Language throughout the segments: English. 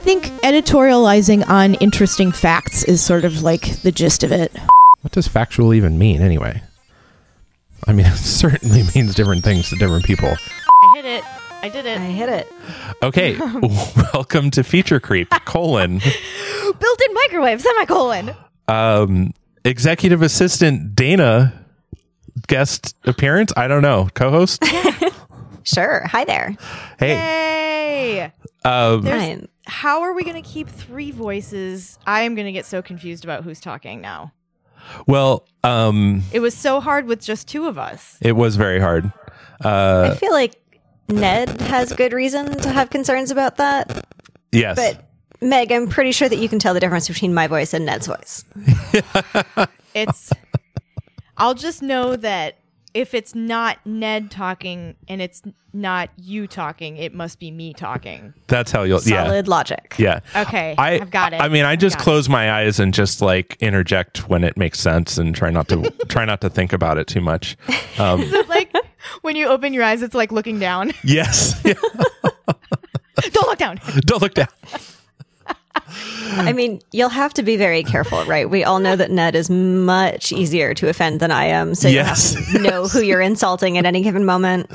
think editorializing on interesting facts is sort of like the gist of it. What does factual even mean anyway? I mean, it certainly means different things to different people. I hit it. I did it. I hit it. Okay, welcome to Feature Creep, colon. Built-in microwave, semicolon. Um, executive assistant Dana, guest appearance? I don't know. Co host? Sure. Hi there. Hey. Hey. Um, There's- Hi. How are we going to keep three voices? I am going to get so confused about who's talking now. well, um, It was so hard with just two of us. it was very hard. Uh, I feel like Ned has good reason to have concerns about that. yes. But Meg, I'm pretty sure that you can tell the difference between my voice and Ned's voice. It's. I'll just know that if it's not Ned talking and it's not you talking, it must be me talking. That's how you'll, yeah. Solid logic. Yeah. Okay, I, I've got it. I mean, I just Got it. close my eyes and just like interject when it makes sense and try not to try not to think about it too much. Um, Is it like when you open your eyes, it's like looking down. yes. Don't look down. Don't look down. I mean, you'll have to be very careful, right? We all know that Ned is much easier to offend than I am. So Yes. you have to know who you're insulting at any given moment.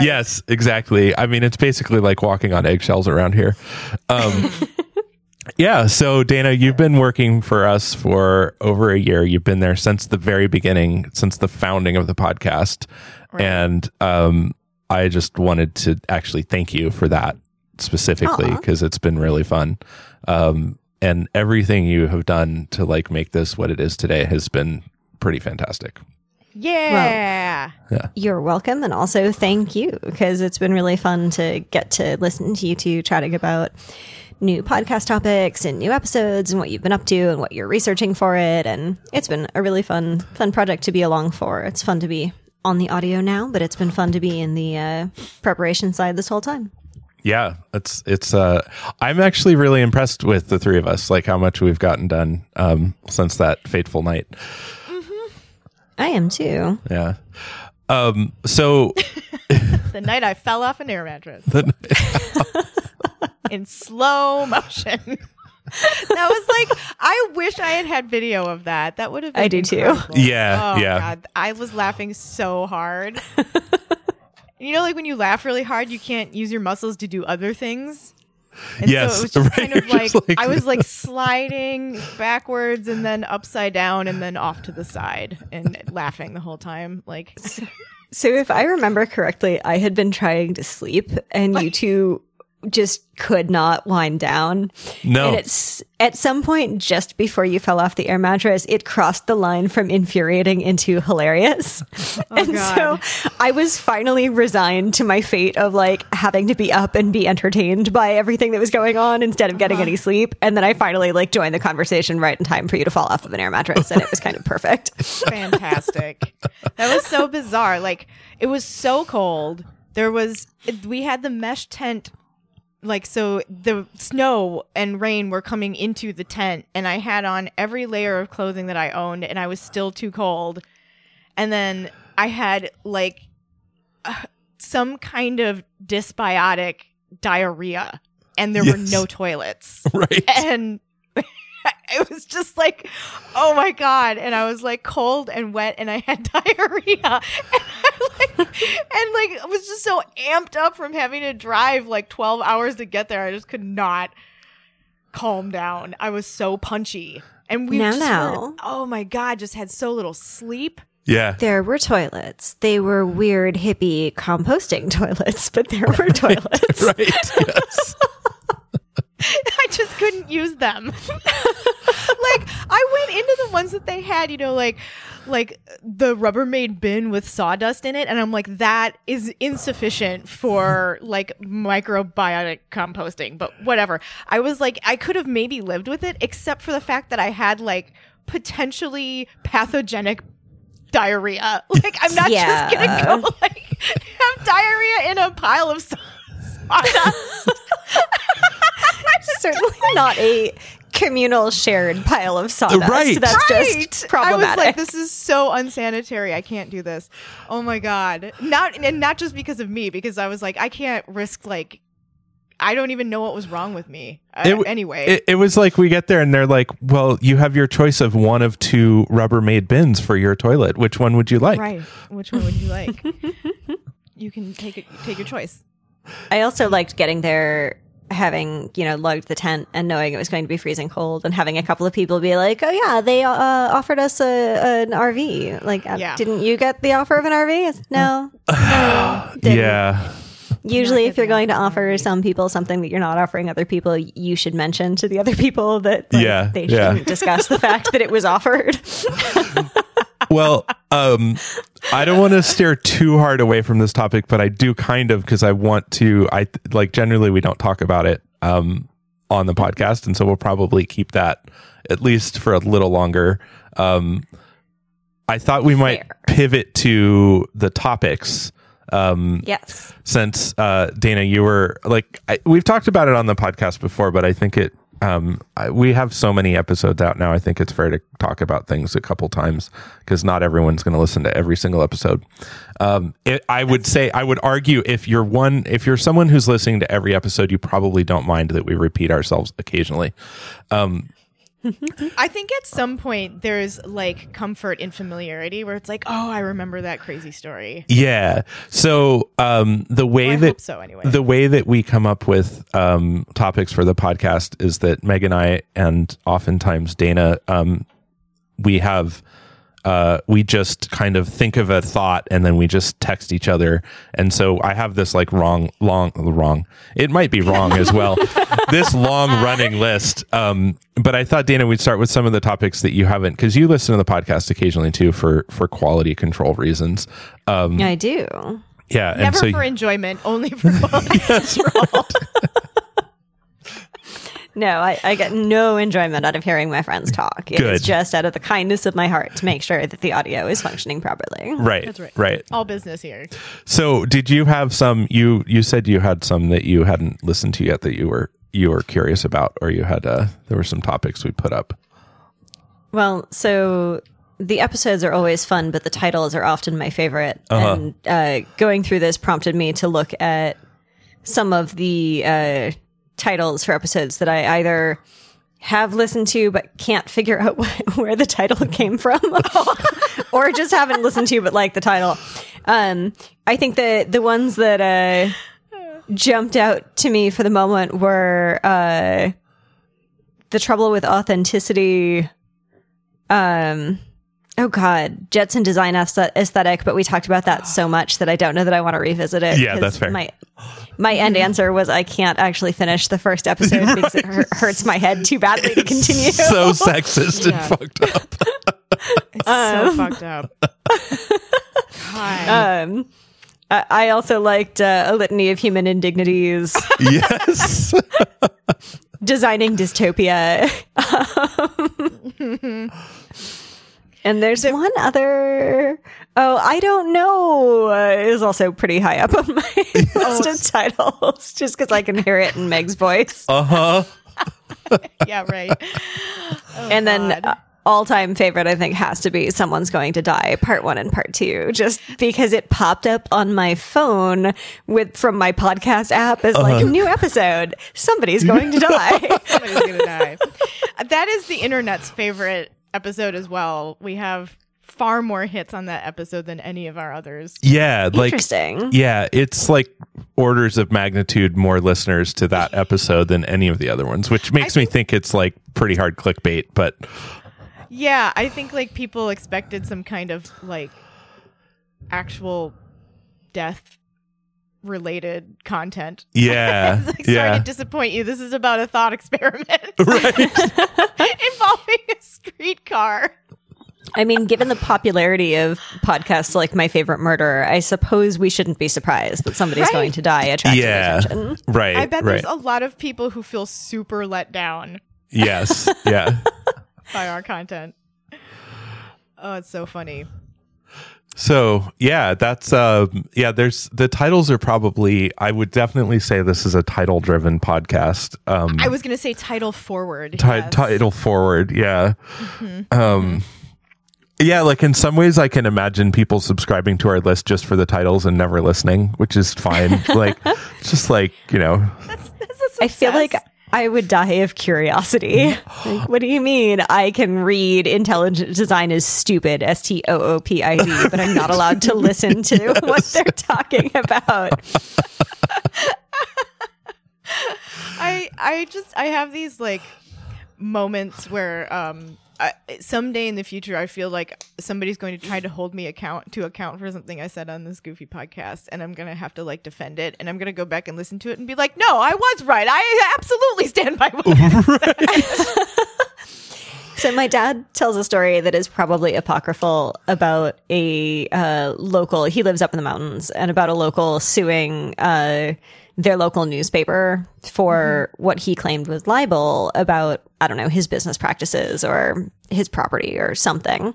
Yes, exactly. I mean, it's basically like walking on eggshells around here. Um, yeah. So, Dana, you've been working for us for over a year. You've been there since the very beginning, since the founding of the podcast. And um, I just wanted to actually thank you for that specifically because it's been really fun. Um, and everything you have done to like make this what it is today has been pretty fantastic. Yeah. You're welcome. And also thank you because it's been really fun to get to listen to you two chatting about new podcast topics and new episodes and what you've been up to and what you're researching for it. And it's been a really fun, fun project to be along for. It's fun to be on the audio now, but it's been fun to be in the uh, preparation side this whole time. Yeah, it's it's. Uh, I'm actually really impressed with the three of us, like how much we've gotten done um, since that fateful night. I am too. Yeah. Um. So The night I fell off an air mattress in slow motion. that was like I wish I had had video of that. That would have been I do too. Yeah, Oh yeah. god, I was laughing so hard. You know like when you laugh really hard, you can't use your muscles to do other things. And Yes, so it was just right, kind of like, just like- I was like sliding backwards and then upside down and then off to the side and laughing the whole time. Like So if I remember correctly, I had been trying to sleep and you two just could not wind down. no. And it's at some point just before you fell off the air mattress, it crossed the line from infuriating into hilarious. Oh, and God. so I was finally resigned to my fate of like having to be up and be entertained by everything that was going on instead of getting uh-huh. any sleep. And then I finally like joined the conversation right in time for you to fall off of an air mattress and it was kind of perfect. fantastic. that was so bizarre. Like it was so cold. There was we had the mesh tent like so the snow and rain were coming into the tent and I had on every layer of clothing that I owned and I was still too cold. And then I had like uh, some kind of dysbiotic diarrhea and there were no toilets right. and it was just like oh my god and i was like cold and wet and i had diarrhea and I like and like I was just so amped up from having to drive like 12 hours to get there i just could not calm down i was so punchy and we Now, just now. were- oh my god just had so little sleep Yeah. There were toilets. They were weird hippie composting toilets, but there were toilets. Right. Yes. I just couldn't use them. like I went into the ones that they had, you know, like like the Rubbermaid bin with sawdust in it, and I'm like, that is insufficient for like microbiotic composting. But whatever. I was like, I could have maybe lived with it, except for the fact that I had like potentially pathogenic diarrhea. Like I'm not Yeah. just gonna go like have diarrhea in a pile of sawdust. Certainly not a communal shared pile of sawdust. Right. That's Right. just I problematic. was like, this is so unsanitary. I can't do this. Oh my god. Not and not just because of me, because I was like, I can't risk like I don't even know what was wrong with me. Uh, It anyway, It, it was like we get there and they're like, "Well, you have your choice of one of two Rubbermaid bins for your toilet. Which one would you like?" right. Which one would you like? you can take it. Take your choice. I also liked getting there, having you know lugged the tent and knowing it was going to be freezing cold, and having a couple of people be like, "Oh yeah, they uh, offered us a, an RV. Like, uh, Yeah. didn't you get the offer of an RV? No, no. Yeah. Usually, if you're going to offer of an offer some people something that you're not offering other people, you should mention to the other people that like, Yeah, they yeah. shouldn't discuss the fact that it was offered. Well, um, I don't want to steer too hard away from this topic, but I do kind of because I want to. I like generally we don't talk about it um, on the podcast, and so we'll probably keep that at least for a little longer. Um, I thought we might Fair. pivot to the topics. Um, yes. since uh, Dana, you were like I, we've talked about it on the podcast before, but I think it um, I, we have so many episodes out now. I think it's fair to talk about things a couple times because not everyone's going to listen to every single episode. Um, it, I would say I would argue if you're one if you're someone who's listening to every episode, you probably don't mind that we repeat ourselves occasionally. I think at some point there's like comfort in familiarity where it's like, oh, I remember that crazy story. Yeah. So um, the way Well, that so anyway. the way that we come up with um, topics for the podcast is that Meg and I, and oftentimes Dana, um, we have. Uh, we just kind of think of a thought and then we just text each other. And so I have this like wrong, long, wrong. It might be wrong as well. this long running list. Um, but I thought Dana, we'd start with some of the topics that you haven't, because you listen to the podcast occasionally too for for quality control reasons. Um, I do. yeah, and Never so for enjoyment, only for quality control. No, I, I get no enjoyment out of hearing my friends talk. It is Good. just out of the kindness of my heart to make sure that the audio is functioning properly. right, That's right. right. All business here. So, did you have some? You you said you had some that you hadn't listened to yet that you were you were curious about, or you had uh there were some topics we put up. Well, so the episodes are always fun, but the titles are often my favorite. Uh-huh. And uh, going through this prompted me to look at some of the uh, titles for episodes that I either have listened to but can't figure out wh- where the title came from, or just haven't listened to but like the title. Um, I think the the ones that uh, jumped out to me for the moment were uh, the trouble with authenticity um oh god jetson design aesthetic but we talked about that so much that i don't know that i want to revisit it Yeah, that's fair. my my end answer was i can't actually finish the first episode because it hu- hurts my head too badly to continue So sexist Yeah. and fucked up. It's so fucked up. God. um I I also liked uh, a litany of human indignities, yes. designing dystopia. and there's one other. Oh, I don't know. Uh, is also pretty high up on my list of titles, just because I can hear it in Meg's voice. Uh huh. yeah, right. Oh, and then uh, all-time favorite, I think, has to be "Someone's Going to Die" Part One and Part Two, just because it popped up on my phone with from my podcast app as like a new episode. Somebody's going to die. somebody's gonna die. That is the internet's favorite episode as well. We have far more hits on that episode than any of our others. Yeah, like Interesting. yeah, it's like orders of magnitude more listeners to that episode than any of the other ones, which makes me think it's like pretty hard clickbait. But Yeah, I think like people expected some kind of like actual death related content. yeah, It's like, sorry yeah, to disappoint you. This is about a thought experiment right. involving a streetcar. I mean, given the popularity of podcasts like My Favorite Murder, I suppose we shouldn't be surprised that somebody's Right. going to die attracting Yeah, attention. right. I bet right. there's a lot of people who feel super let down yes, yeah. by our content. Oh, it's so funny. So yeah, that's um yeah. There's the titles are probably. I would definitely say this is a title driven podcast. Um, I was going to say title forward. ti- yes. title forward. Yeah. Mm-hmm. Um. Yeah, like in some ways, I can imagine people subscribing to our list just for the titles and never listening, which is fine. like, just like you know, That's, that's I feel like I would die of curiosity. Like, what do you mean? I can read intelligent design is stupid, S T O O P I D, but I'm not allowed to listen to what they're talking about. I I just I have these like moments where um I, someday in the future I feel like somebody's going to try to hold me account to account for something I said on this goofy podcast and I'm going to have to like defend it and I'm going to go back and listen to it and be like no I was right I absolutely stand by what I So my dad tells a story that is probably apocryphal about a uh, local. He lives up in the mountains, and about a local suing uh, their local newspaper for mm-hmm. what he claimed was libel about I don't know his business practices or his property or something.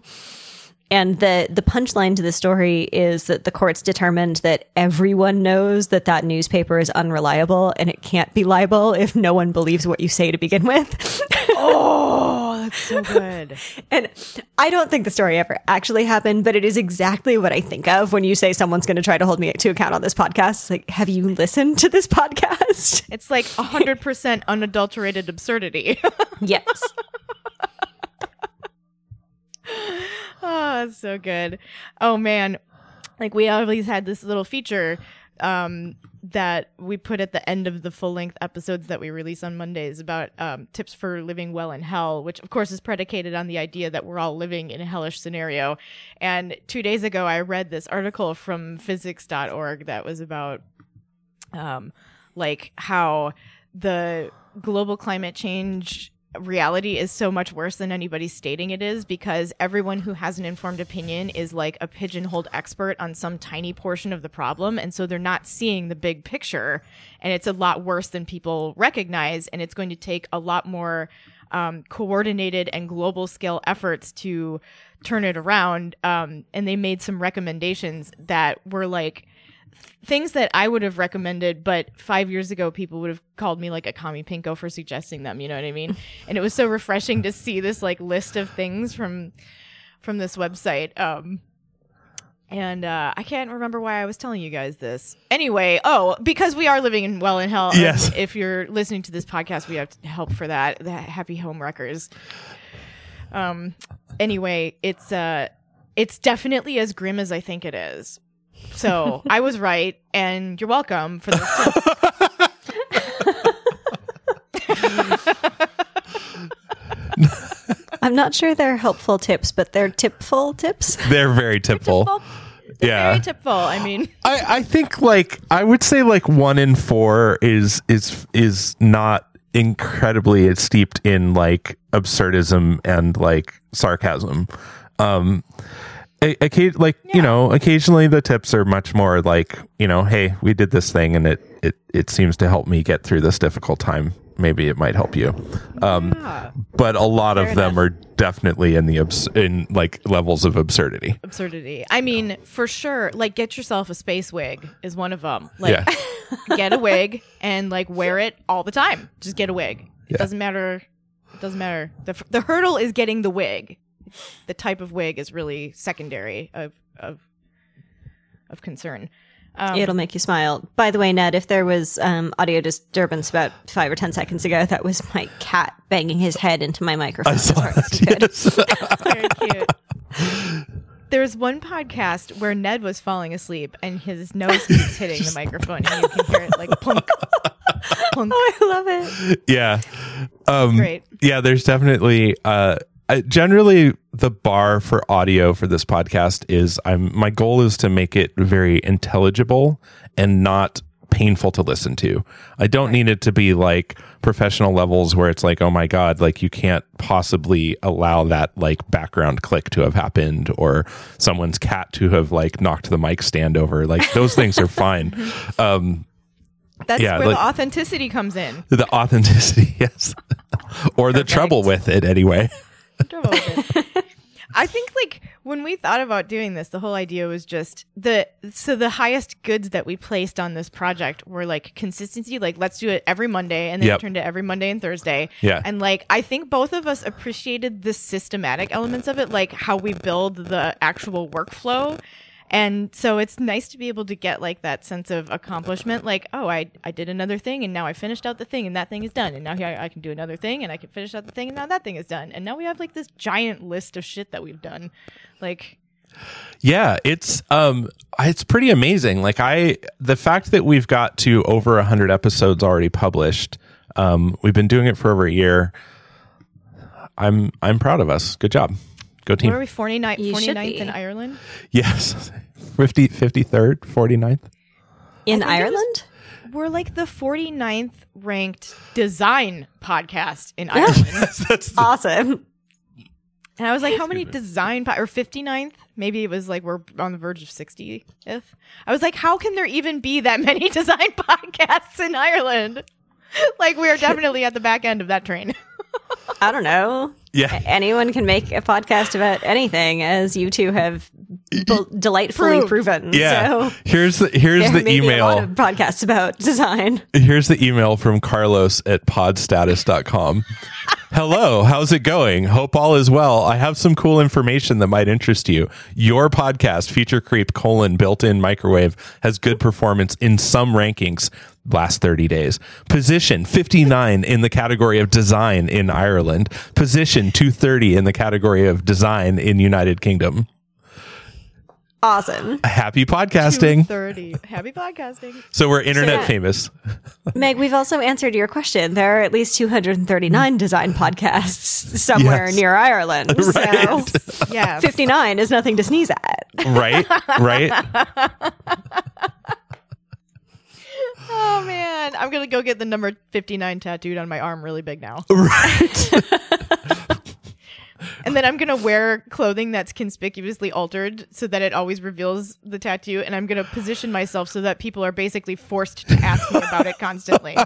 And the the punchline to the story is that the courts determined that everyone knows that that newspaper is unreliable and it can't be libel if no one believes what you say to begin with. that's so good And I don't think the story ever actually happened, but it is exactly what I think of when you say someone's going to try to hold me to account on this podcast. It's like, have you listened to this podcast? it's like 100% unadulterated absurdity yes. Oh, that's so good. Oh man, like we always had this little feature um, that we put at the end of the full length episodes that we release on Mondays about um, tips for living well in hell, which of course is predicated on the idea that we're all living in a hellish scenario. And two days ago, I read this article from physics.org that was about um, like how the global climate change reality is so much worse than anybody's stating it is because everyone who has an informed opinion is like a pigeonholed expert on some tiny portion of the problem. And so they're not seeing the big picture. And it's a lot worse than people recognize. And it's going to take a lot more um, coordinated and global scale efforts to turn it around. Um, and they made some recommendations that were like things that I would have recommended, but five years ago, people would have called me like a commie pinko for suggesting them. You know what I mean? and it was so refreshing to see this like list of things from from this website. Um, and uh, I can't remember why I was telling you guys this. Anyway, oh, because we are living in well in hell. Yes. If you're listening to this podcast, we have help for that. The Happy Home Wreckers. Um. Anyway, it's uh, it's definitely as grim as I think it is. So I was right, and you're welcome for this. I'm not sure they're helpful tips, but they're tipful tips. They're very tipful. Tipful. Yeah. Very tipful. I mean, I, I think like I would say like one in four is is is not incredibly steeped in like absurdism and like sarcasm. Um a- like you know occasionally the tips are much more like you know hey we did this thing and it it it seems to help me get through this difficult time maybe it might help you um but a lot of them are definitely in the abs- in like levels of absurdity absurdity. I mean, for sure. Like, get yourself a space wig is one of them. Like, yeah get a wig and like wear it all the time. Just get a wig. It Yeah. doesn't matter. It doesn't matter. The f- the hurdle is getting the wig. The type of wig is really secondary of of of concern. Um, It'll make you smile. By the way, Ned, if there was um, audio disturbance about five or ten seconds ago, that was my cat banging his head into my microphone. I saw that. he could. Yes. very cute. There's one podcast where Ned was falling asleep and his nose keeps hitting the microphone and you can hear it like plunk, plunk. Oh, I love it. yeah um great. yeah there's definitely uh I, generally the bar for audio for this podcast is i'm my goal is to make it very intelligible and not painful to listen to. I don't need it to be like professional levels where it's like oh my god like you can't possibly allow that like background click to have happened or someone's cat to have like knocked the mic stand over. Like those things are fine. Um That's Yeah, where like- the authenticity comes in. the authenticity yes. Or the trouble with it anyway trouble with it. I think like when we thought about doing this, the whole idea was just the so the highest goods that we placed on this project were like consistency. Like let's do it every Monday, and then Yep. it turned to every Monday and Thursday. Yeah. and like I think both of us appreciated the systematic elements of it, like how we build the actual workflow. And so it's nice to be able to get like that sense of accomplishment. Like, oh, I, I did another thing and now I finished out the thing and that thing is done. And now here I, can do another thing and I can finish out the thing and now that thing is done. And now we have like this giant list of shit that we've done. Like, Yeah, it's um it's pretty amazing. Like I the fact that we've got to over 100 episodes already published. Um we've been doing it for over a year. I'm I'm proud of us. Good job. Go what are we, 49, You should 49th in. Ireland? Yes. 50 53rd, 49th. In think was- Ireland? We're like the 49th ranked design podcast in Ireland. That's Awesome. And I was like, how many design po- or 59th? Maybe it was like we're on the verge of 60th. I was like, how can there even be that many design podcasts in Ireland? like we are definitely at the back end of that train. I don't know. Yeah. Anyone can make a podcast about anything, as you two have delightfully proven. Yeah. So Here's the here's the may be a lot email. podcasts about design. Here's the email from Carlos at podstatus.com. Hello, how's it going? Hope all is well. I have some cool information that might interest you. Your podcast, Feature Creep colon built in microwave, has good performance in some rankings last 30 days. Position 59 in the category of design in Ireland. Position 230 in the category of design in United Kingdom. Awesome. Happy podcasting. 30. Happy podcasting. So we're internet yeah. famous. Meg, we've also answered your question. There are at least 239 design podcasts somewhere Yes. near Ireland. Right. So Yeah. 59 is nothing to sneeze at. right? Right? oh man. I'm going to go get the number 59 tattooed on my arm really big now. Right. And then I'm going to wear clothing that's conspicuously altered so that it always reveals the tattoo. And I'm going to position myself so that people are basically forced to ask me about it constantly.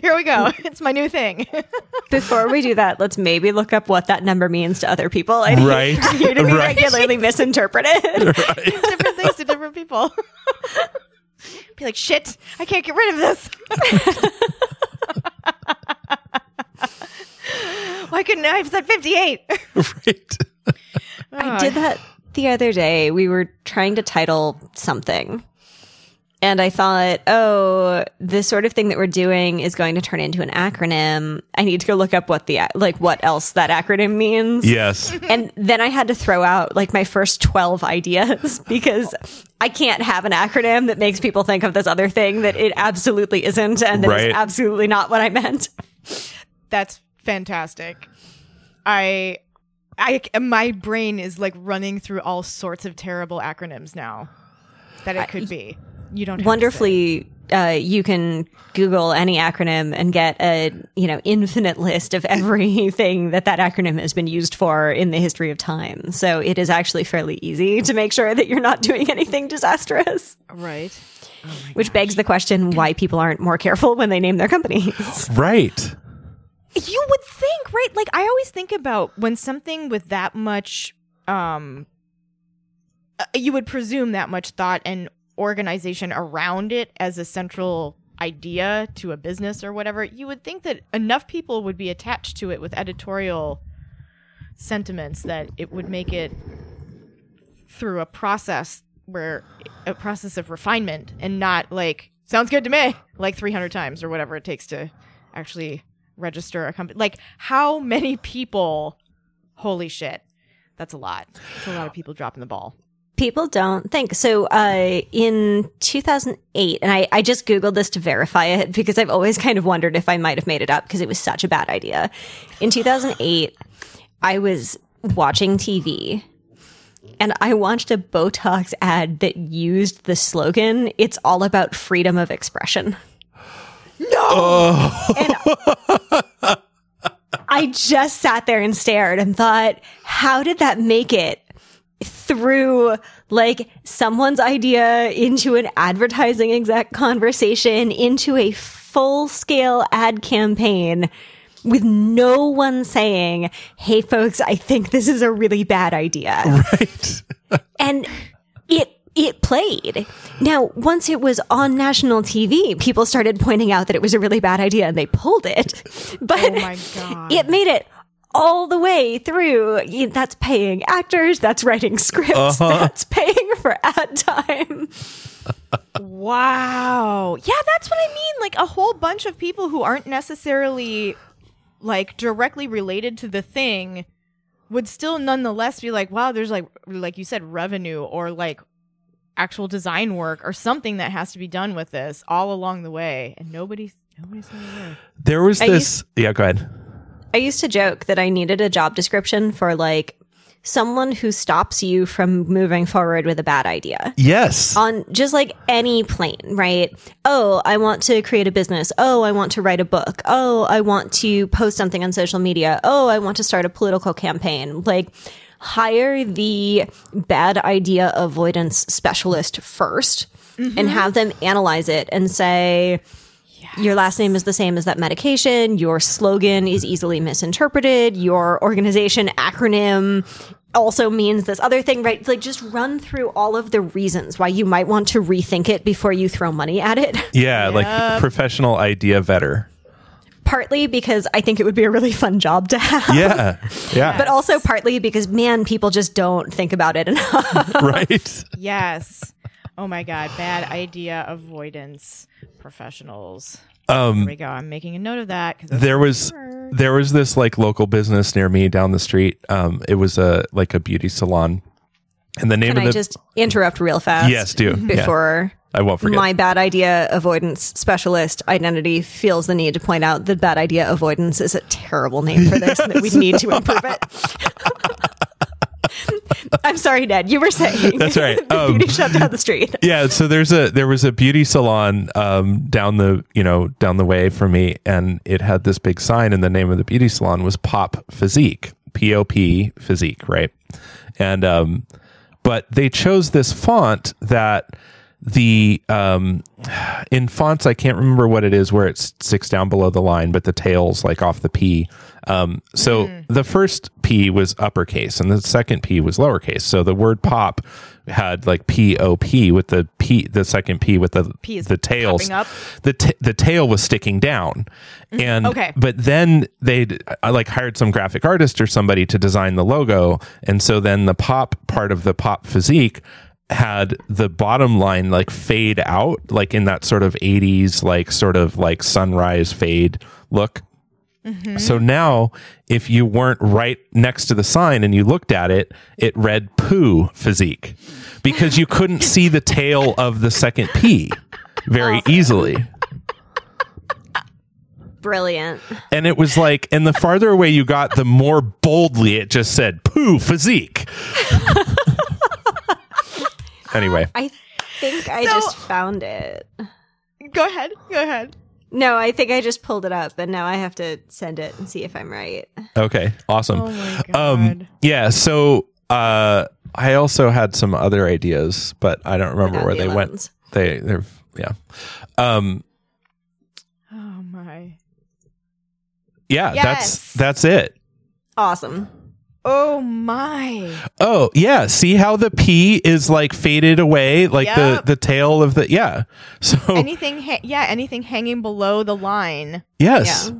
Here we go. It's my new thing. Before we do that, let's maybe look up what that number means to other people. I need Right. for you to be Right. regularly misinterpreted. It's different things to different people. Be like, shit, I can't get rid of this. Why couldn't I have said 58? right. I did that the other day. We were trying to title something. And I thought, oh, this sort of thing that we're doing is going to turn into an acronym. I need to go look up what the, like, what else that acronym means. Yes. And then I had to throw out like my first 12 ideas because I can't have an acronym that makes people think of this other thing that it absolutely isn't. And that is Right. absolutely not what I meant. That's fantastic. I, I, my brain is like running through all sorts of terrible acronyms now that it could be. You don't have to say. wonderfully uh, you can google any acronym and get a you know infinite list of everything that that acronym has been used for in the history of time so it is actually fairly easy to make sure that you're not doing anything disastrous right. which begs the question why people aren't more careful when they name their companies Right. You would think, right? Like I always think about when something with that much um uh, you would presume that much thought and organization around it as a central idea to a business or whatever. You would think that enough people would be attached to it with editorial sentiments that it would make it through a process where a process of refinement and not like sounds good to me like 300 times or whatever it takes to actually register a company like how many people holy shit that's a lot that's a lot of people dropping the ball people don't think so uh, in 2008 and I, I just googled this to verify it because i've always kind of wondered if i might have made it up because it was such a bad idea in 2008 i was watching tv and i watched a botox ad that used the slogan it's all about freedom of expression No! Oh. I just sat there and stared and thought, how did that make it through like someone's idea into an advertising exec conversation into a full scale ad campaign with no one saying, Hey folks, I think this is a really bad idea Right. and it it played. Now, once it was on national TV, people started pointing out that it was a really bad idea and they pulled it. But Oh my God. it made it all the way through. That's paying actors, that's writing scripts, Uh-huh. that's paying for ad time. Wow. Yeah, that's what I mean. Like a whole bunch of people who aren't necessarily like directly related to the thing would still nonetheless be like, wow, there's like like you said revenue or like actual design work or something that has to be done with this all along the way and nobody's nobody's saying a word. There was I this. yeah, go ahead. I used to joke that I needed a job description for like someone who stops you from moving forward with a bad idea. Yes. on just like any plane, right? Oh, I want to create a business. Oh, I want to write a book. Oh, I want to post something on social media. Oh, I want to start a political campaign. Like, hire the bad idea avoidance specialist 1st and mm-hmm. have them analyze it and say, your last name is the same as that medication. Your slogan is easily misinterpreted. Your organization acronym also means this other thing, right? Like just run through all of the reasons why you might want to rethink it before you throw money at it. yeah, like professional idea vetter. partly because I think it would be a really fun job to have. Yeah. Yeah. But also partly because man, people just don't think about it enough. right. Yes. Oh my god, bad idea avoidance professionals. Um, Here we go. I'm making a note of that because there was there was this like local business near me down the street. Um, it was a like a beauty salon, and the name Can of I the just interrupt real fast? yes, do Yeah. Before I won't forget. my bad idea avoidance specialist identity feels the need to point out that bad idea avoidance is a terrible name for this and that we need to improve it. I'm sorry, Ned. You were saying That's right. the Um, beauty shop down the street. yeah so there's a there was a beauty salon um down the you know down the way from me and it had this big sign and the name of the beauty salon was pop physique p-o-p physique right and um but they chose this font that the um in fonts i can't remember what it is where it sticks down below the line but the tails like off the p. Um so the first p was uppercase and the second p was lowercase. So the word pop had like p-o-p with the p the second p with the P is the tails. the t- the tail was sticking down. And okay. but then they I like hired some graphic artist or somebody to design the logo. And so then the pop part of the pop physique had the bottom line like fade out like in that sort of 80s like sort of like sunrise fade look. Mm-hmm. So now if you weren't right next to the sign and you looked at it it read poo physique because you couldn't see the tail of the second p very easily. Brilliant. and it was like and the farther away you got the more boldly it just said poo physique anyway I think I So- just found it. Go ahead. Go ahead. No, I think I just pulled it up, and now I have to send it and see if I'm right. okay awesome Oh um yeah so uh i also had some other ideas but i don't remember Without where the they went they they're yeah um oh my. yeah Yes. that's that's it Awesome. Oh my. oh yeah see how the p is like faded away like the Yep. the tail of the yeah so Anything ha- yeah, anything hanging below the line. yes Yeah.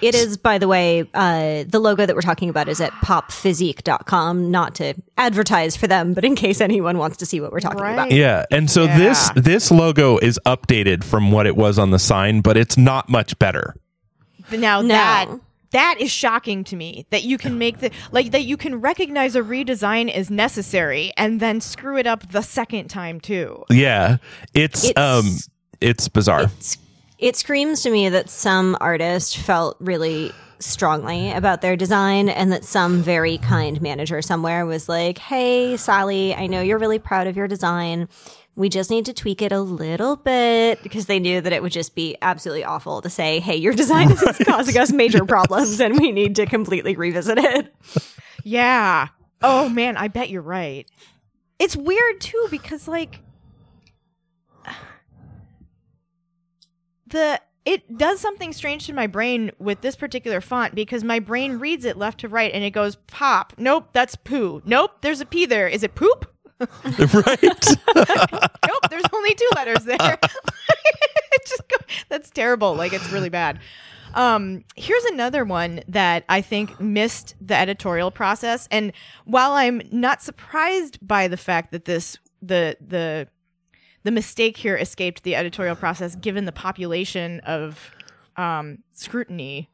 It is, by the way, uh, the logo that we're talking about is at popphysique.com, not to advertise for them, but in case anyone wants to see what we're talking Right. about. Yeah, and so this this logo is updated from what it was on the sign, but it's not much better. Now No. that that is shocking to me that you can make the like that you can recognize a redesign is necessary and then screw it up the second time too. Yeah, it's, It's- um it's bizarre. It's- It screams to me that some artist felt really strongly about their design and that some very kind manager somewhere was like, Hey, Sally, I know you're really proud of your design. We just need to tweak it a little bit because they knew that it would just be absolutely awful to say, Hey, your design is causing us major problems and we need to completely revisit it. Yeah. Oh man, I bet you're right. It's weird too because like the it does something strange to my brain with this particular font because my brain reads it left to right and it goes pop. Nope, that's poo. Nope, there's a p there. Is it poop? right? nope, there's only two letters there. Just go- that's terrible. Like it's really bad. Um, here's another one that I think missed the editorial process. And while I'm not surprised by the fact that this the the the mistake here escaped the editorial process, given the population of um, scrutiny,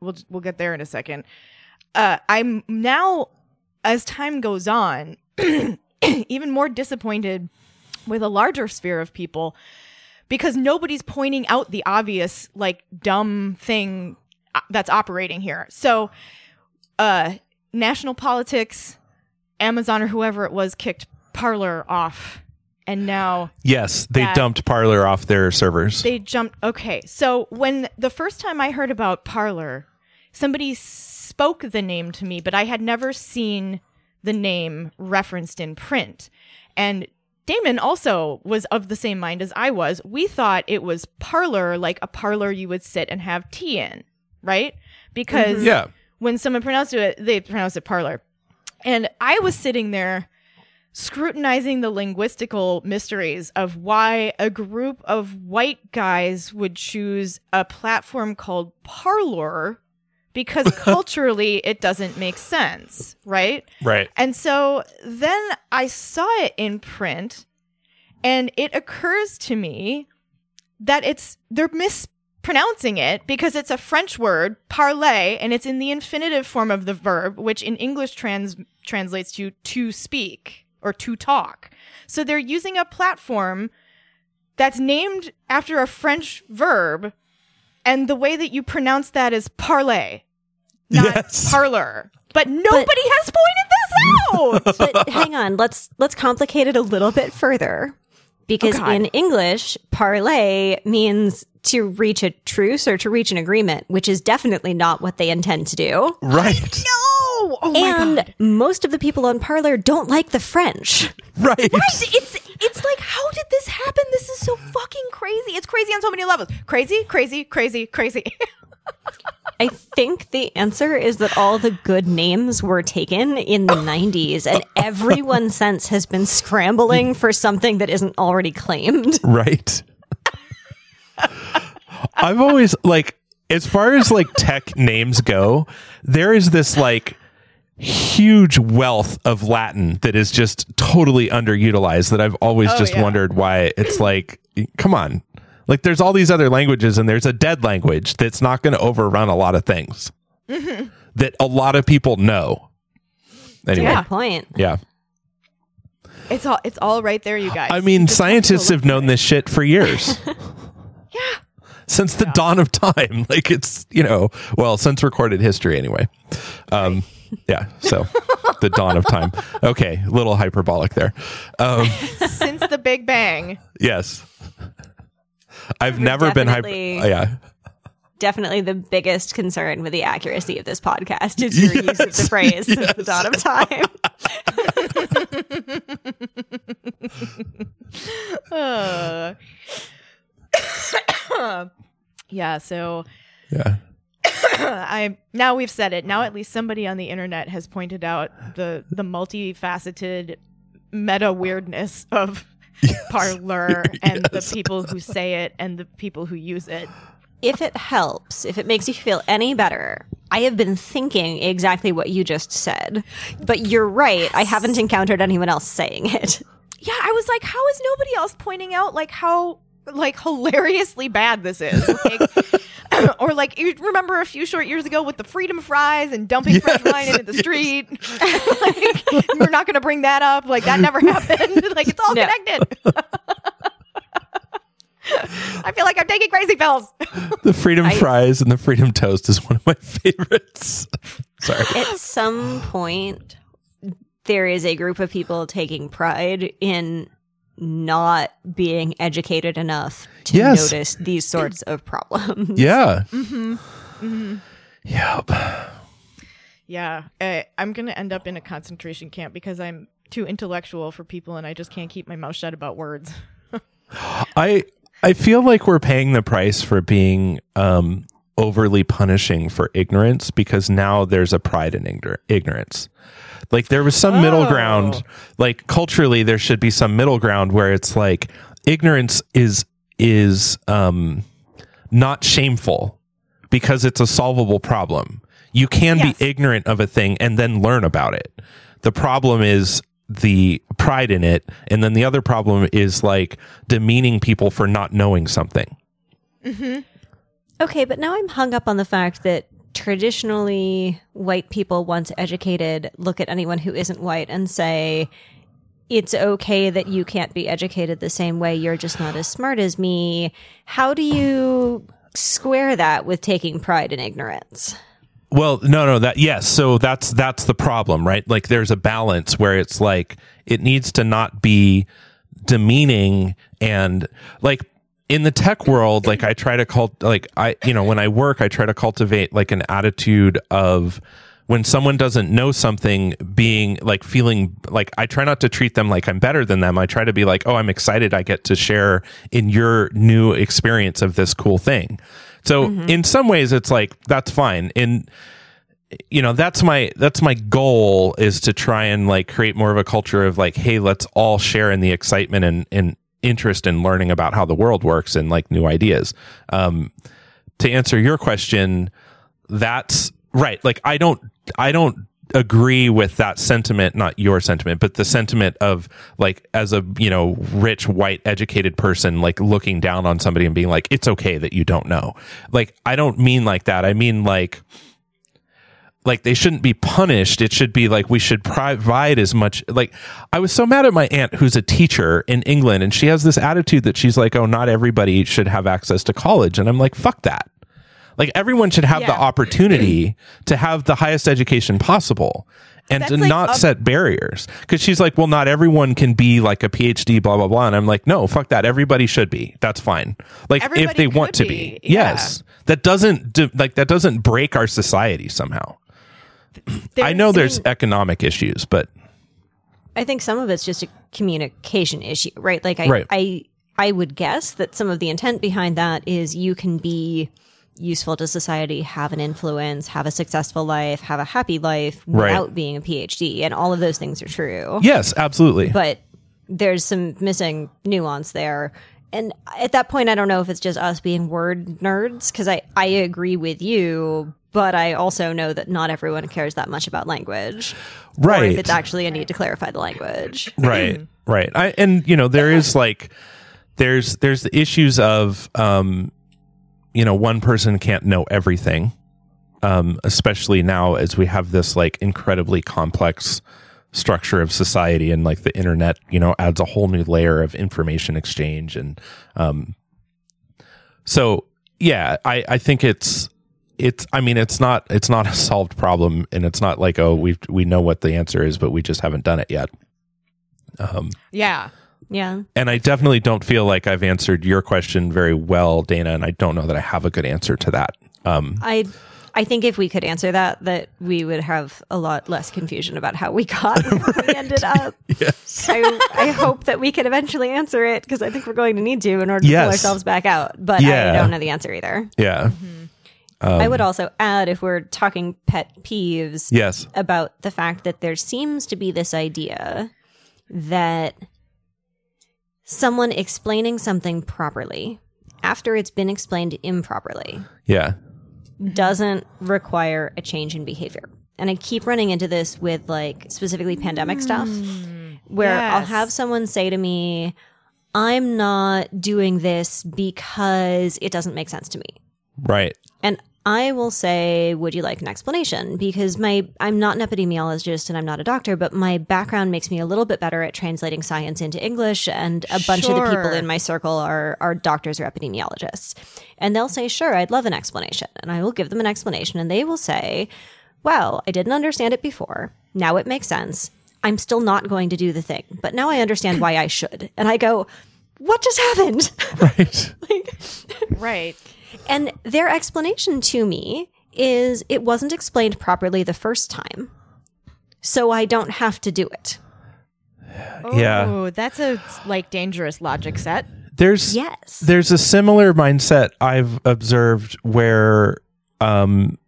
we'll we'll get there in a second. Uh, I'm now, as time goes on, even more disappointed with a larger sphere of people because nobody's pointing out the obvious like dumb thing uh, that's operating here. So uh national politics Amazon or whoever it was kicked Parler off and now Yes, they dumped Parler off their servers. they jumped okay. So when the first time I heard about Parler, somebody spoke the name to me, but I had never seen the name referenced in print. And Damon also was of the same mind as I was. We thought it was parlor, like a parlor you would sit and have tea in, right? Because mm-hmm. yeah. when someone pronounced it, they pronounced it parlor. And I was sitting there scrutinizing the linguistical mysteries of why a group of white guys would choose a platform called Parlor because culturally it doesn't make sense, right? Right. And so then I saw it in print and it occurs to me that it's they're mispronouncing it because it's a French word, parler, and it's in the infinitive form of the verb, which in English trans translates to to speak or to talk. So they're using a platform that's named after a French verb, and the way that you pronounce that is parler, not Yes. parlor. But nobody has pointed this out. but hang on, let's let's complicate it a little bit further. Because Oh, in English, parlay means to reach a truce or to reach an agreement, which is definitely not what they intend to do. Right. no! Oh my and god! most of the people on Parler don't like the French. Right. It's it's like how did this happen? This is so fucking crazy. It's crazy on so many levels. Crazy, crazy, crazy, crazy. I think the answer is that all the good names were taken in the 90s, and everyone since has been scrambling for something that isn't already claimed. Right. I've always like as far as like tech names go, there is this like huge wealth of Latin that is just totally underutilized that I've always Oh, just yeah. wondered why it's like come on. Like there's all these other languages and there's a dead language that's not going to overrun a lot of things Mm-hmm. that a lot of people know. Anyway, Yeah. Good point. yeah. it's all it's all right there, you guys. I mean, just have to go scientists look have known this shit for years. Yeah. Since the dawn of time. Like it's, you know, well, since recorded history anyway. Um, yeah. So the dawn of time. Okay. A little hyperbolic there. Um, Since the Big Bang. yes. I've never been hyper. definitely- yeah. Definitely the biggest concern with the accuracy of this podcast is your use of the phrase since the dawn of time. Uh. yeah, so Yeah. I now we've said it. Now at least somebody on the internet has pointed out the the multifaceted meta weirdness of parlor and the people who say it and the people who use it. If it helps, if it makes you feel any better, I have been thinking exactly what you just said. But you're right, I haven't encountered anyone else saying it. Yeah, I was like, how is nobody else pointing out like how like hilariously bad this is? Like, or like you remember a few short years ago with the freedom fries and dumping French wine into the street. like, we're not going to bring that up. Like that never happened. like it's all No. connected. I feel like I'm taking crazy pills. The freedom I- fries and the freedom toast is one of my favorites. Sorry. At some point, there is a group of people taking pride in not being educated enough to Yes. notice these sorts of problems. Yeah. Mm-hmm. Yep. Yeah, uh, I'm going to end up in a concentration camp because I'm too intellectual for people and I just can't keep my mouth shut about words. I I feel like we're paying the price for being um, overly punishing for ignorance because now there's a pride in ignor- ignorance. Like there was some middle Oh. ground. Like culturally, there should be some middle ground where it's like ignorance is is um, not shameful, because it's a solvable problem. You can Yes. be ignorant of a thing and then learn about it. The problem is the pride in it. And then the other problem is like demeaning people for not knowing something. Okay, but now I'm hung up on the fact that traditionally white people, once educated, look at anyone who isn't white and say, it's okay that you can't be educated the same way. You're just not as smart as me. How do you square that with taking pride in ignorance? Well, no, no, that yes. So that's that's the problem, right? Like there's a balance where it's like it needs to not be demeaning and like in the tech world, like I try to cult like I you know, when I work, I try to cultivate like an attitude of when someone doesn't know something being like feeling like I try not to treat them like I'm better than them. I try to be like, "Oh, I'm excited I get to share in your new experience of this cool thing." So, mm-hmm. in some ways it's like that's fine. In you know that's my that's my goal is to try and like create more of a culture of like hey let's all share in the excitement and, and interest in learning about how the world works and like new ideas. Um to answer your question that's right like i don't i don't agree with that sentiment not your sentiment but the sentiment of like as a you know rich white educated person like looking down on somebody and being like it's okay that you don't know. Like i don't mean like that. I mean like like they shouldn't be punished. It should be like we should provide as much. Like I was so mad at my aunt who's a teacher in England and she has this attitude that she's like, oh, not everybody should have access to college. And I'm like, fuck that. Like everyone should have the opportunity to have the highest education possible and That's to like not up- set barriers. Cause she's like, well, not everyone can be like a PhD, blah, blah, blah. And I'm like, no, fuck that. Everybody should be. That's fine. Like if they want could to be. be. Yeah. Yes. That doesn't do, like that doesn't break our society somehow. I know there's economic issues, but I think some of it's just a communication issue, right? Like I, Right. I, I would guess that some of the intent behind that is you can be useful to society, have an influence, have a successful life, have a happy life Right. without being a PhD, and all of those things are true. yes, absolutely. But there's some missing nuance there. And at that point, I don't know if it's just us being word nerds, because I, I agree with you, but I also know that not everyone cares that much about language. Right. Or if it's actually a need to clarify the language. right. Right. I and you know, there is like there's there's the issues of um you know, one person can't know everything. Um, especially now as we have this like incredibly complex structure of society and like the internet, you know, adds a whole new layer of information exchange and um so yeah, I I think it's it's I mean it's not it's not a solved problem and it's not like oh we we know what the answer is but we just haven't done it yet. Um yeah. Yeah. and I definitely don't feel like I've answered your question very well, Dana, and I don't know that I have a good answer to that. Um I I think if we could answer that, that we would have a lot less confusion about how we got where we ended up. yes. I, I hope that we can eventually answer it because I think we're going to need to in order to Yes. pull ourselves back out. But Yeah. I don't know the answer either. Yeah. Um, I would also add, if we're talking pet peeves, Yes. about the fact that there seems to be this idea that someone explaining something properly after it's been explained improperly Yeah. doesn't require a change in behavior. And I keep running into this with like specifically pandemic stuff mm. where I'll have someone say to me, I'm not doing this because it doesn't make sense to me. Right. And I will say, would you like an explanation? Because my I'm not an epidemiologist and I'm not a doctor, but my background makes me a little bit better at translating science into English. And a bunch of the people in my circle are are doctors or epidemiologists. And they'll say, Sure, I'd love an explanation. And I will give them an explanation and they will say, Well, I didn't understand it before. Now it makes sense. I'm still not going to do the thing, but now I understand why I should. And I go, What just happened? Right. Right. And their explanation to me is it wasn't explained properly the first time. So I don't have to do it. Yeah. Oh, that's a like dangerous logic set. There's Yes. there's a similar mindset I've observed where um,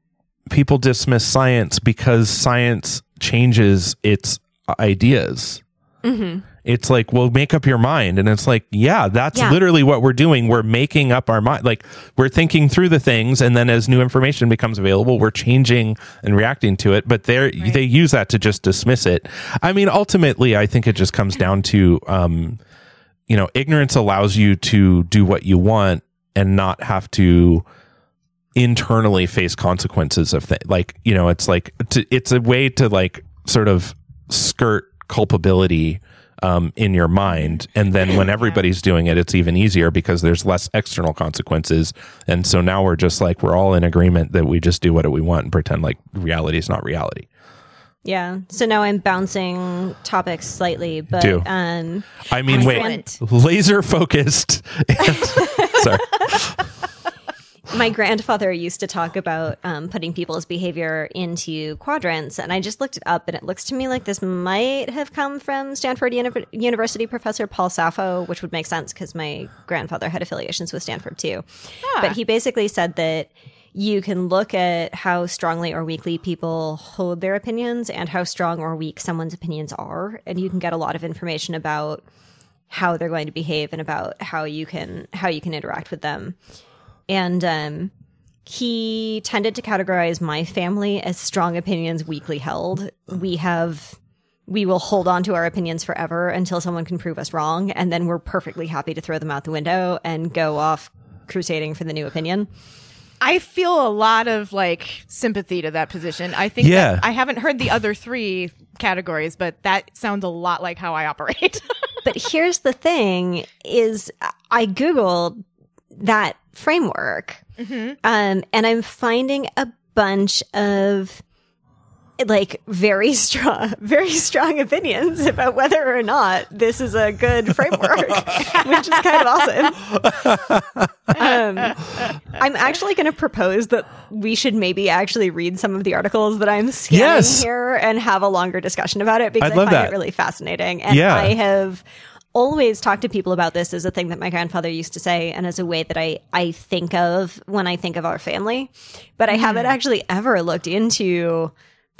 people dismiss science because science changes its ideas. Mm-hmm. It's like, well, make up your mind. And it's like, yeah, that's Yeah. literally what we're doing. We're making up our mind. Like we're thinking through the things. And then as new information becomes available, we're changing and reacting to it. But they're, they use that to just dismiss it. I mean, ultimately, I think it just comes down to, um, you know, ignorance allows you to do what you want and not have to internally face consequences of things. Like, you know, it's like, to, it's a way to like sort of skirt culpability um, in your mind. And then when everybody's doing it, it's even easier because there's less external consequences. And so now we're just like, we're all in agreement that we just do what we want and pretend like reality is not reality. Yeah. So now I'm bouncing topics slightly, but Do. um, I mean, wait, laser focused. And, sorry. My grandfather used to talk about um, putting people's behavior into quadrants, and I just looked it up, and it looks to me like this might have come from Stanford Uni- University professor Paul Saffo, which would make sense because my grandfather had affiliations with Stanford too. But he basically said that you can look at how strongly or weakly people hold their opinions and how strong or weak someone's opinions are, and you can get a lot of information about how they're going to behave and about how you can how you can interact with them and um, he tended to categorize my family as strong opinions weakly held. We have we will hold on to our opinions forever until someone can prove us wrong, and then we're perfectly happy to throw them out the window and go off crusading for the new opinion. I feel a lot of like sympathy to that position. I think Yeah. that I haven't heard the other three categories, but that sounds a lot like how I operate. But here's the thing: is I googled that framework, um, and I'm finding a bunch of like very strong, very strong opinions about whether or not this is a good framework, which is kind of awesome. Um, I'm actually going to propose that we should maybe actually read some of the articles that I'm scanning Yes. here and have a longer discussion about it because I find that. it really fascinating. And Yeah. I have always talk to people about this as a thing that my grandfather used to say and as a way that I, I think of when I think of our family. But I haven't actually ever looked into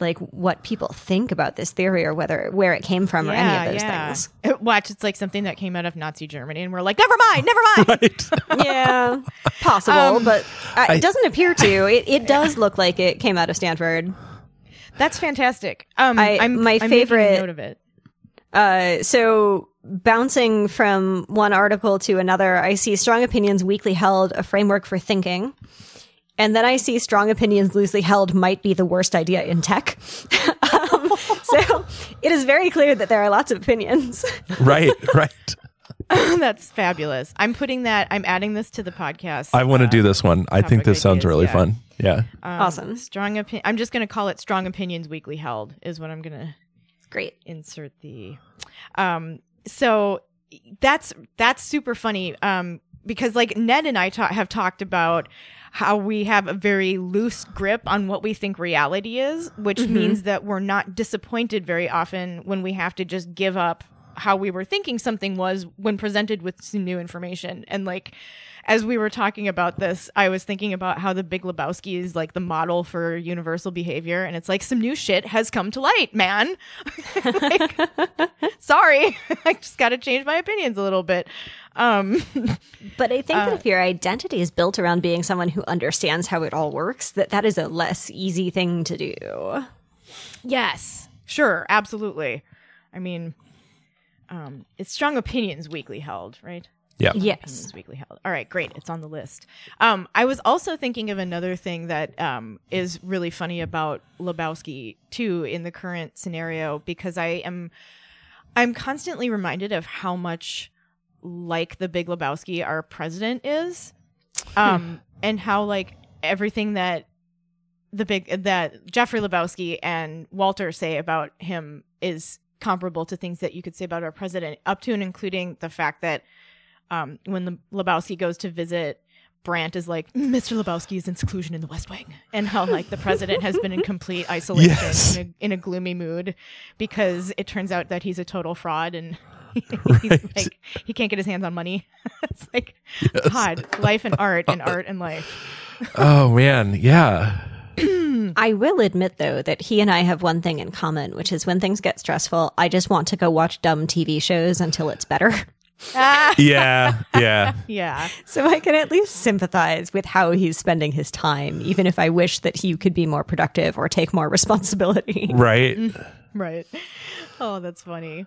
like what people think about this theory or whether where it came from or any of those things. Watch, it's like something that came out of Nazi Germany, and we're like, never mind, never mind. Right. Yeah, possible, Um, but uh, I- it doesn't appear to. It, it does look like it came out of Stanford. That's fantastic. Um, I- I'm my I'm favorite- note of it. Uh, so bouncing from one article to another, I see strong opinions weakly held a framework for thinking. And then I see strong opinions loosely held might be the worst idea in tech. um, so it is very clear that there are lots of opinions. right. Right. That's fabulous. I'm putting that. I'm adding this to the podcast. I want to uh, do this one. I think topic this sounds ideas, really yeah. fun. Yeah. um, Awesome. Strong opinion. I'm just going to call it strong opinions weekly held. Is what I'm going to Great. insert the um so that's that's super funny um because like ned and i ta- have talked about how we have a very loose grip on what we think reality is which means that we're not disappointed very often when we have to just give up how we were thinking something was when presented with some new information and like as we were talking about this, I was thinking about how the Big Lebowski is like the model for universal behavior, and it's like some new shit has come to light, man. Like, sorry, I just got to change my opinions a little bit. Um, But I think Uh, that if your identity is built around being someone who understands how it all works, that that is a less easy thing to do. yes, sure, absolutely. I mean, um, it's strong opinions weekly held, right? Yeah. Yes. Opinions weekly held. All right, great. It's on the list. Um, I was also thinking of another thing that um, is really funny about Lebowski too in the current scenario because I am I'm constantly reminded of how much like the Big Lebowski our president is, um, and how like everything that the big that Jeffrey Lebowski and Walter say about him is comparable to things that you could say about our president, up to and including the fact that um, when the Lebowski goes to visit, Brandt is like, Mr. Lebowski is in seclusion in the West Wing, and how like the president has been in complete isolation, Yes. in, a, in a gloomy mood, because it turns out that he's a total fraud and. he's Right. like he can't get his hands on money. it's like God, life and art and art and life. Oh man. Yeah. I will admit, though, that he and I have one thing in common, which is when things get stressful, I just want to go watch dumb TV shows until it's better. Ah, Yeah, yeah. yeah. So I can at least sympathize with how he's spending his time, even if I wish that he could be more productive or take more responsibility. Right. Right. Oh, that's funny.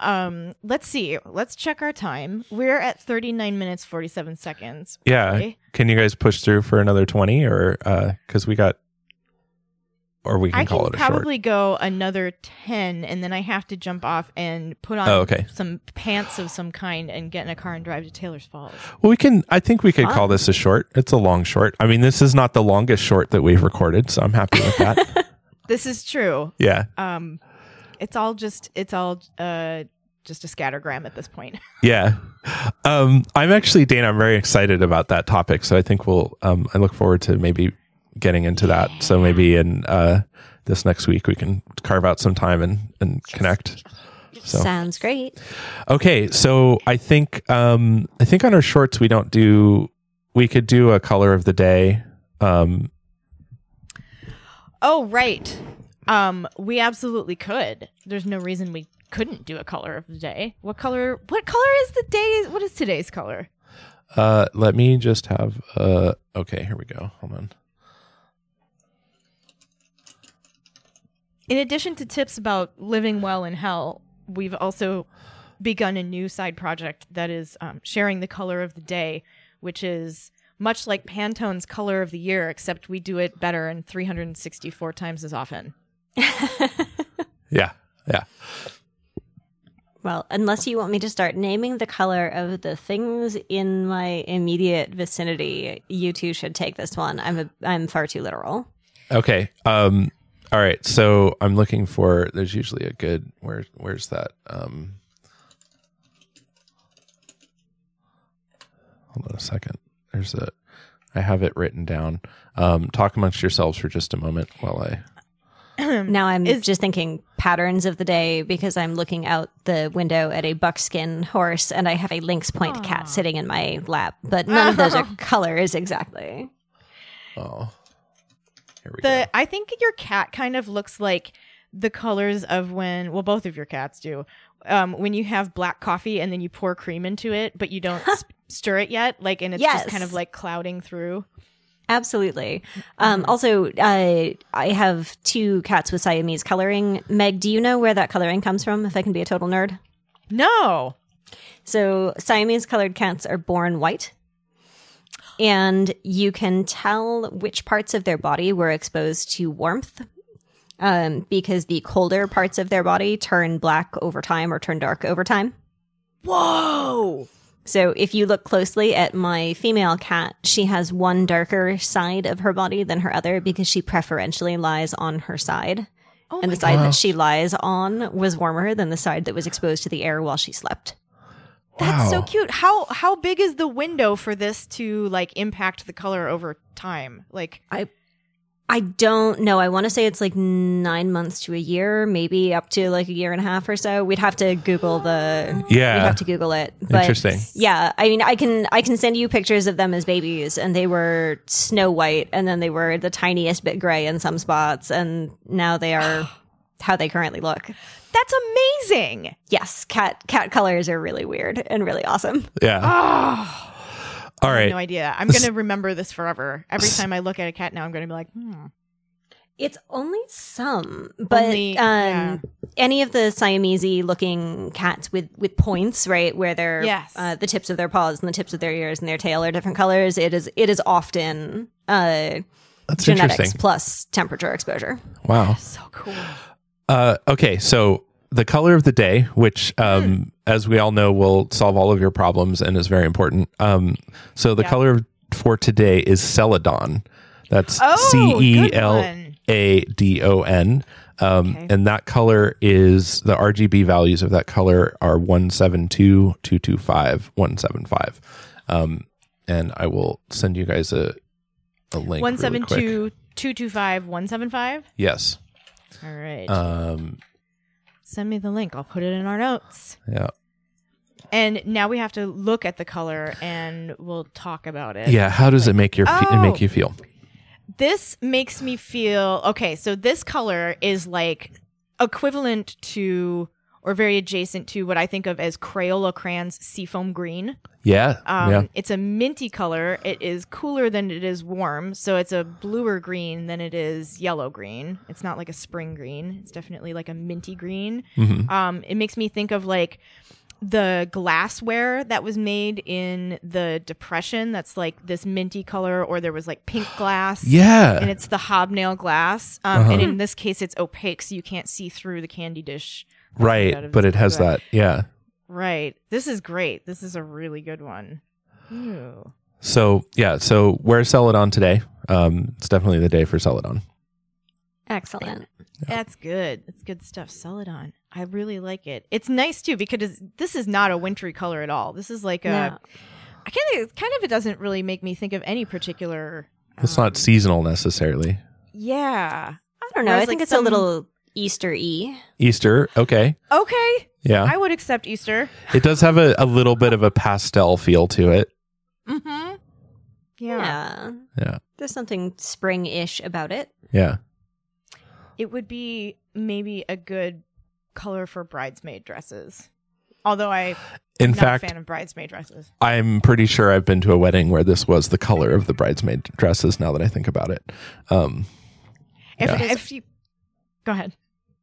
Um, let's see. Let's check our time. We're at 39 minutes 47 seconds. Yeah. Can you guys push through for another 20 or uh cuz we got or we can I call can it a short. probably go another 10 and then I have to jump off and put on Oh, okay. some pants of some kind and get in a car and drive to Taylor's Falls. Well, we can I think we could Fun. call this a short. It's a long short. I mean, this is not the longest short that we've recorded, so I'm happy with that. This is true. yeah. Um, it's all just, it's all, uh, just a scattergram at this point. Yeah. Um, I'm actually, Dana, I'm very excited about that topic. So I think we'll, um, I look forward to maybe getting into that. So maybe in uh, this next week, we can carve out some time and, and connect. So, Sounds great. okay. So I think, um, I think on our shorts, we don't do, we could do a color of the day. Um, Oh, right. Um, we absolutely could. There's no reason we couldn't do a color of the day. What color? What color is the day? What is today's color? uh, let me just have, uh, okay, here we go. Hold on. In addition to tips about living well in hell, we've also begun a new side project that is um, sharing the color of the day, which is much like Pantone's color of the year, except we do it better and 364 times as often. Yeah. Yeah. Well, unless you want me to start naming the color of the things in my immediate vicinity, you two should take this one. I'm a, I'm far too literal. Okay. Um all right. So I'm looking for there's usually a good where where's that? Um Hold on a second. There's a I have it written down. Um talk amongst yourselves for just a moment while I Now I'm Is- just thinking patterns of the day because I'm looking out the window at a buckskin horse and I have a lynx point cat sitting in my lap, but none of those are colors exactly. oh here we The go. I think your cat kind of looks like the colors of when well both of your cats do. Um, when you have black coffee and then you pour cream into it, but you don't s- stir it yet, like and it's just kind of like clouding through. Absolutely. Um, also, uh, I have two cats with Siamese coloring. Meg, do you know where that coloring comes from? If I can be a total nerd. No. So Siamese colored cats are born white. And you can tell which parts of their body were exposed to warmth um, because the colder parts of their body turn black over time or turn dark over time. Whoa. So if you look closely at my female cat, she has one darker side of her body than her other because she preferentially lies on her side. Oh and the side Wow. that she lies on was warmer than the side that was exposed to the air while she slept. That's so cute. How how big is the window for this to like impact the color over time? Like I don't know. I want to say it's like nine months to a year, maybe up to like a year and a half or so. We'd have to Google the. Yeah. We'd have to Google it. But Interesting. Yeah, I mean, I can I can send you pictures of them as babies, and they were snow white, and then they were the tiniest bit gray in some spots, and now they are how they currently look. that's amazing. Yes, cat cat colors are really weird and really awesome. Yeah. Oh. All I have no idea. I'm gonna remember this forever. Every time I look at a cat now, I'm gonna be like, hmm. It's only some, but Only- um, yeah. any of the Siamese looking cats with with points, right, where their Yes. uh, the tips of their paws and the tips of their ears and their tail are different colors. It is it is often uh, That's genetics plus temperature exposure. Wow. So cool. Uh, okay, so the color of the day, which, um, as we all know, will solve all of your problems and is very important. Um, so the Yeah. color for today is Celadon. That's Oh, C E L. A D O N. Um. And that color is the RGB values of that color are 172, 225, 175. Um, and I will send you guys a, a link. One really seven quick. two two two five one seven five. Yes. All right. Um, Send me the link. I'll put it in our notes. yeah. And now we have to look at the color and we'll talk about it. Yeah. How does it make your fe- Oh. make you oh! feel? this makes me feel okay. So this color is like equivalent to or very adjacent to what I think of as Crayola crayons seafoam green. Yeah. Um, yeah. It's a minty color. It is cooler than it is warm, so it's a bluer green than it is yellow green. It's not like a spring green. It's definitely like a minty green. Mhm. Um, it makes me think of like the glassware that was made in the Depression. That's like this minty color, or there was like pink glass. Yeah. And it's the hobnail glass. Um, Uh-huh. And in this case, it's opaque, so you can't see through the candy dish. Out right. of But it has right. that. Yeah. Right. This is great. This is a really good one. Ooh. So yeah. So where's Celadon today? Um, it's definitely the day for Celadon. Excellent. That's good. That's good stuff. Celadon. I really like it. It's nice too because this is not a wintry color at all. This is like a. No. I kind of kind of it doesn't really make me think of any particular. It's um, not seasonal necessarily. Yeah. I don't know. Whereas, I think like, it's some- a little Easter y. Easter. Okay. Okay. Yeah. I would accept Easter. It does have a, a little bit of a pastel feel to it. Mm-hmm. Yeah. Yeah. Yeah. There's something spring ish about it. Yeah. It would be maybe a good color for bridesmaid dresses. Although I In not fact, a fan of bridesmaid dresses. I'm pretty sure I've been to a wedding where this was the color of the bridesmaid dresses. Now that I think about it, um, If, Yeah. if you go ahead.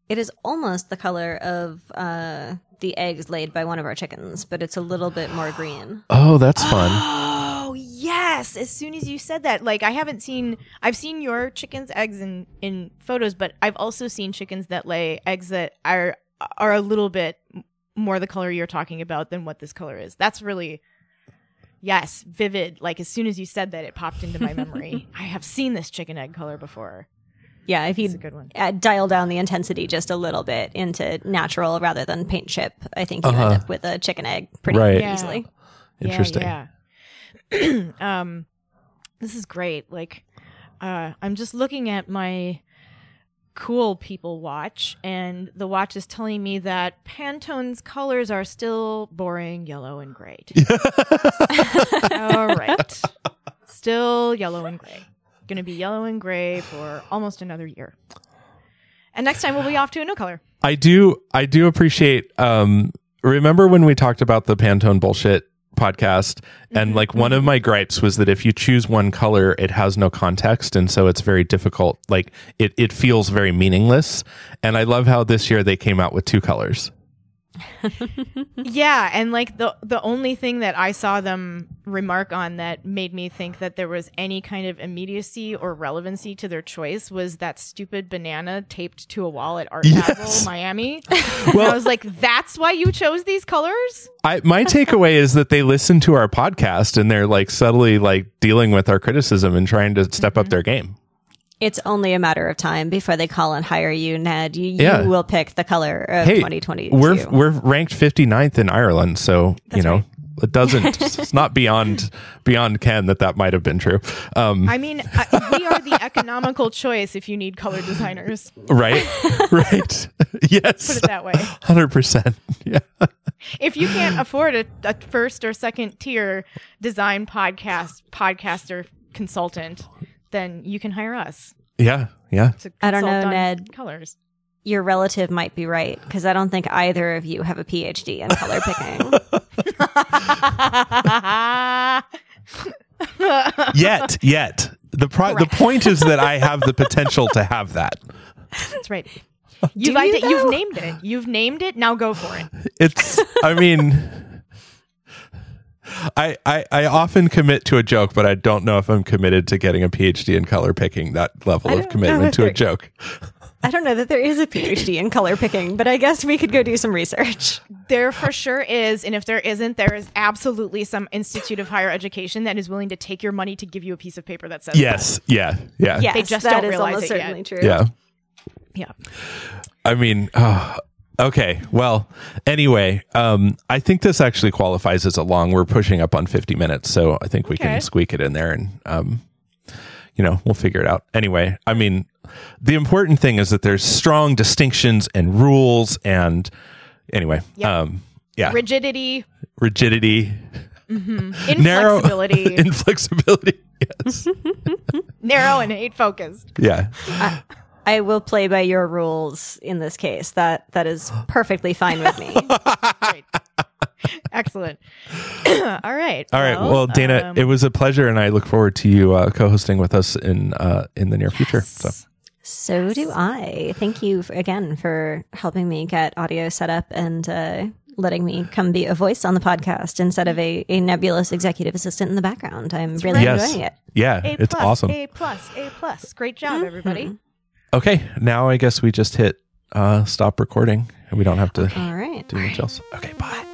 It is almost the color of uh, the eggs laid by one of our chickens, but it's a little bit more green. oh, that's fun. Oh yes! As soon as you said that, like I haven't seen, I've seen your chickens' eggs in in photos, but I've also seen chickens that lay eggs that are are a little bit more the color you're talking about than what this color is. That's really. Yes, vivid. Like as soon as you said that, it popped into my memory. I have seen this chicken egg color before. Yeah, if It's a you good one. uh, dial down the intensity just a little bit into natural rather than paint chip, I think you Uh-huh. end up with a chicken egg pretty Right. Yeah. easily. Interesting. Yeah, yeah. um, this is great. Like, uh, I'm just looking at my cool people watch, and the watch is telling me that Pantone's colors are still boring yellow and gray. All right, still yellow and gray. Going to be yellow and gray for almost another year. And next time we'll be off to a new color. I do. I do appreciate. Um, remember when we talked about the Pantone bullshit podcast, and like one of my gripes was that if you choose one color, it has no context, and so it's very difficult. Like it, it feels very meaningless. And I love how this year they came out with two colors. Yeah, and like the the only thing that I saw them remark on that made me think that there was any kind of immediacy or relevancy to their choice was that stupid banana taped to a wall at Art Yes. Basel, Miami. Well- I was like, that's why you chose these colors? I, my takeaway is that they listen to our podcast and they're like subtly like dealing with our criticism and trying to step up mm-hmm. their game. It's only a matter of time before they call and hire you, Ned. You, you Yeah. will pick the color of Hey, 2022. we're we're ranked 59th in Ireland, so you know it doesn't. it's not beyond beyond Ken that that might have been true. Um, I mean, I, we are the economical choice if you need color designers. right, right. Yes. Put it that way. hundred percent. Yeah, If you can't afford a, a first or second tier design podcast podcaster consultant, then you can hire us. yeah, yeah. to I don't know, Ned. Colors. Your relative might be right because I don't think either of you have a PhD in color picking. Yet, yet. The pro- the point is that I have the potential to have that. That's right. You've, you, ide- you've named it. You've named it. Now go for it. It's. I mean. I, I, I often commit to a joke, but I don't know if I'm committed to getting a PhD in color picking that level of commitment to a joke. I don't know that there is a PhD in color picking, but I guess we could go do some research. There for sure is, and if there isn't, there is absolutely some institute of higher education that is willing to take your money to give you a piece of paper that says Yes. Yeah. Yeah. Yes, They just that don't is realize almost it yet. certainly true. Yeah. Yeah. I mean, oh, okay. Well, anyway, um, I think this actually qualifies as a long. We're pushing up on 50 minutes, so I think we Okay. can squeak it in there and, um, you know, we'll figure it out. Anyway, I mean, the important thing is that there's strong distinctions and rules and anyway, Yep. um, yeah, Rigidity, rigidity, narrow inflexibility. inflexibility. Yes. narrow and hate focused. Yeah. I will play by your rules in this case. That that is perfectly fine with me. Excellent. All right. All right. Well, Dana, um, it was a pleasure, and I look forward to you uh, co-hosting with us in uh, in the near future. So, So do I. Thank you f- again for helping me get audio set up and uh, letting me come be a voice on the podcast instead of a, a nebulous executive assistant in the background. I'm really yes, enjoying it. yeah, A it's plus, awesome. A plus. A plus. Great job, Mm-hmm. everybody. Okay, now I guess we just hit uh, stop recording, and we don't have to All right. do much else. Okay, bye.